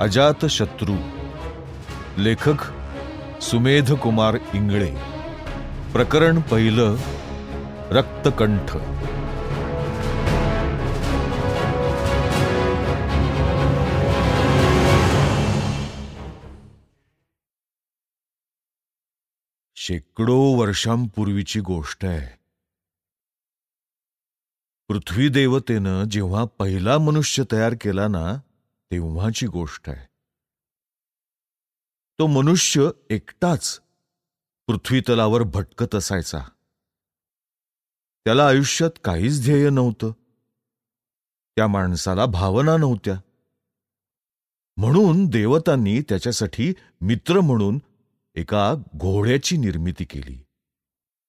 अजातशत्रू लेखक सुमेध कुमार इंगळे। प्रकरण पहिलं, रक्तकंठ। शेकडो वर्षांपूर्वीची गोष्ट आहे. पृथ्वी देवतेनं जेव्हा पहिला मनुष्य तयार केला ना तेव्हाची गोष्ट आहे. तो मनुष्य एकटाच पृथ्वी तलावर भटकत असायचा. त्याला आयुष्यात काहीच ध्येय नव्हतं. त्या माणसाला भावना नव्हत्या. म्हणून देवतांनी त्याच्यासाठी मित्र म्हणून एका घोड्याची निर्मिती केली.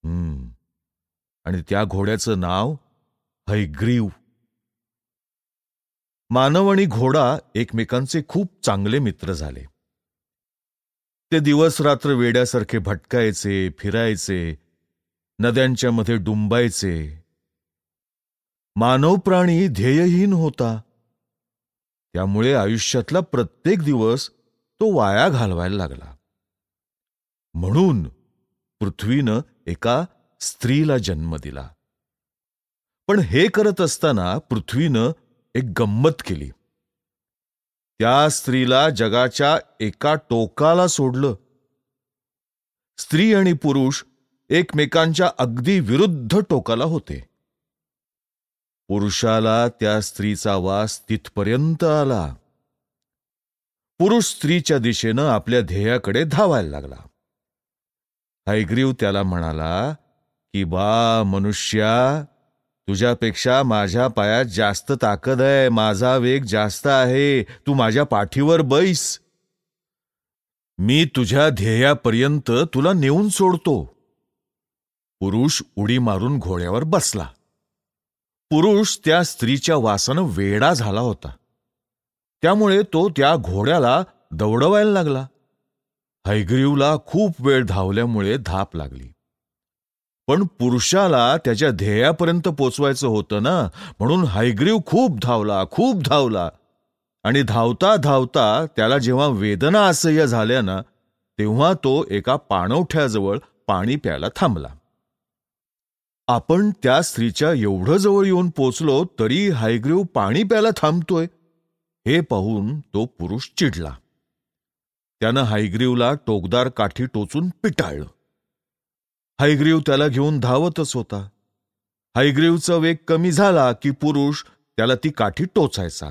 हम्म. आणि त्या घोड्याचं नाव हैग्रीव मानव आणि घोडा एकमेकांचे खूप चांगले मित्र झाले. ते दिवस रात्र वेड्यासारखे भटकायचे फिरायचे नद्यांच्या मध्ये डुंबायचे. मानव प्राणी ध्येयहीन होता. त्यामुळे आयुष्यातला प्रत्येक दिवस तो वाया घालवायला लागला. म्हणून पृथ्वीनं एका स्त्रीला जन्म दिला. पण हे करत असताना पृथ्वीनं एक गंमत केली. त्या स्त्रीला जगाच्या एका टोकाला सोडलं. स्त्री आणि पुरुष एकमेकांच्या अगदी विरुद्ध टोकाला होते. पुरुषाला त्या स्त्रीचा वास तिथपर्यंत आला. पुरुष स्त्रीच्या दिशेनं आपल्या ध्येयाकडे धावायला लागला. हैग्रीव त्याला म्हणाला की बा मनुष्या तुझ्यापेक्षा माझ्या पायात जास्त ताकद आहे. माझा वेग जास्त आहे. तू माझ्या पाठीवर बैस. मी तुझ्या ध्येयापर्यंत तुला नेऊन सोडतो. पुरुष उडी मारून घोड्यावर बसला. पुरुष त्या स्त्रीच्या वासानं वेडा झाला होता. त्यामुळे तो त्या घोड्याला दौडवायला लागला. हैग्रीवला खूप वेळ धावल्यामुळे धाप लागली. पण पुरुषाला त्याच्या ध्येयापर्यंत पोचवायचं होतं ना म्हणून हायग्रीव खूप धावला खूप धावला. आणि धावता धावता त्याला जेव्हा वेदना असह्य झाल्या ना तेव्हा तो एका पाणवठ्याजवळ पाणी प्यायला थांबला. आपण त्या स्त्रीच्या एवढं जवळ येऊन पोचलो तरी हायग्रीव पाणी प्यायला थांबतोय हे पाहून तो पुरुष चिडला. त्यानं हायग्रीवला टोकदार काठी टोचून पिटाळलं. हायग्रीव त्याला घेऊन धावतच होता. हायग्रीवचा वेग कमी झाला की पुरुष त्याला ती काठी टोचायचा.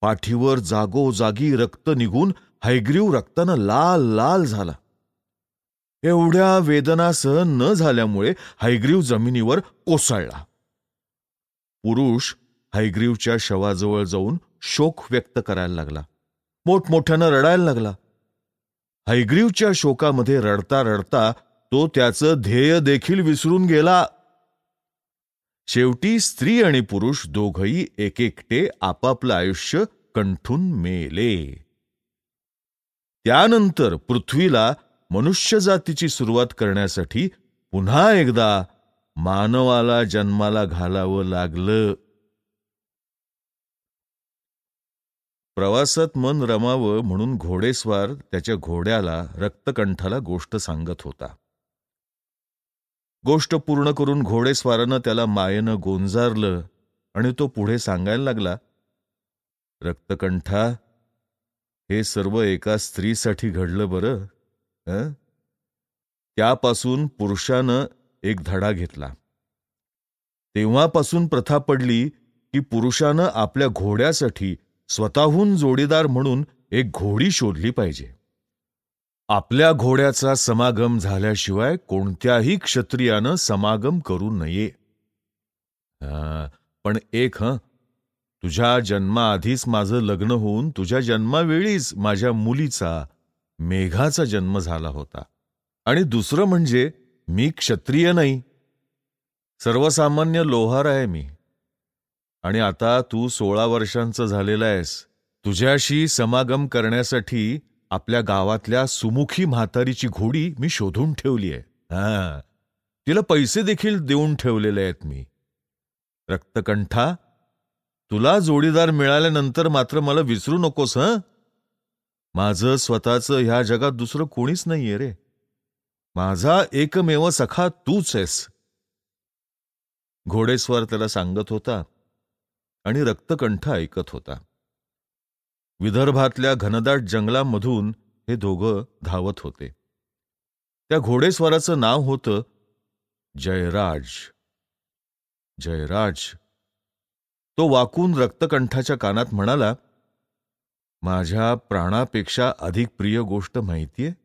पाठीवर जागोजागी रक्त निघून हायग्रीव रक्तानं लाल लाल झाला. एवढ्या वेदना सहन न झाल्यामुळे हैग्रीव जमिनीवर कोसळला पुरुष हैग्रीवच्या शवाजवळ जाऊन शोक व्यक्त करायला लागला. मोठमोठ्यानं रडायला लागला. हैग्रीवच्या शोकामध्ये रडता रडता तो त्याचं ध्येय देखील विसरून गेला. शेवटी स्त्री आणि पुरुष दोघही एकेकटे आपापलं आयुष्य कंठून मेले. त्यानंतर पृथ्वीला मनुष्यजातीची सुरुवात करण्यासाठी पुन्हा एकदा मानवाला जन्माला घालावं लागलं. प्रवासात मन रमावं म्हणून घोडेस्वार त्याच्या घोड्याला रक्तकंठाला गोष्ट सांगत होता. गोष्ट पूर्ण करून घोडेस्वारानं त्याला मायेनं गोंजारलं आणि तो पुढे सांगायला लागला रक्तकंठा हे सर्व एका स्त्रीसाठी घडलं बरं हं? त्यापासून पुरुषानं एक धडा घेतला तेव्हापासून प्रथा पडली की पुरुषानं आपल्या घोड्यासाठी स्वतःहून जोडीदार म्हणून एक घोडी शोधली पाहिजे आपल्या घोड्याचा समागम झाल्याशिवाय कोणत्याही क्षत्रियानं समागम करू नये. पण एक हं तुझ्या जन्माआधीच माझं लग्न होऊन तुझ्या जन्मावेळीच माझ्या मुलीचा मेघाचा जन्म झाला होता. आणि दुसरं म्हणजे मी क्षत्रिय नाही. सर्वसामान्य लोहार आहे मी. आणि आता तू सोळा वर्षांचं झालेला आहेस. तुझ्याशी समागम करण्यासाठी आपल्या गावातल्या सुमुखी म्हातारीची घोडी मी शोधून ठेवली आहे. हा. तिला पैसे देखील देऊन ठेवलेले आहेत मी. रक्तकंठा तुला जोडीदार मिळाल्यानंतर मात्र मला विसरू नकोस हं? माझं स्वतःचं ह्या जगात दुसरं कोणीच नाहीये रे. माझा एकमेव सखा तूच आहेस. घोडेस्वार त्याला सांगत होता आणि रक्तकंठ ऐकत होता. विदर्भातल्या घनदाट जंगलामधून हे दोघं धावत होते. त्या घोडेस्वाराचं नाव होतं जयराज. जयराज. तो वाकून रक्तकंठाच्या कानात म्हणाला माझ्या प्राणापेक्षा अधिक प्रिय गोष्ट माहितीये?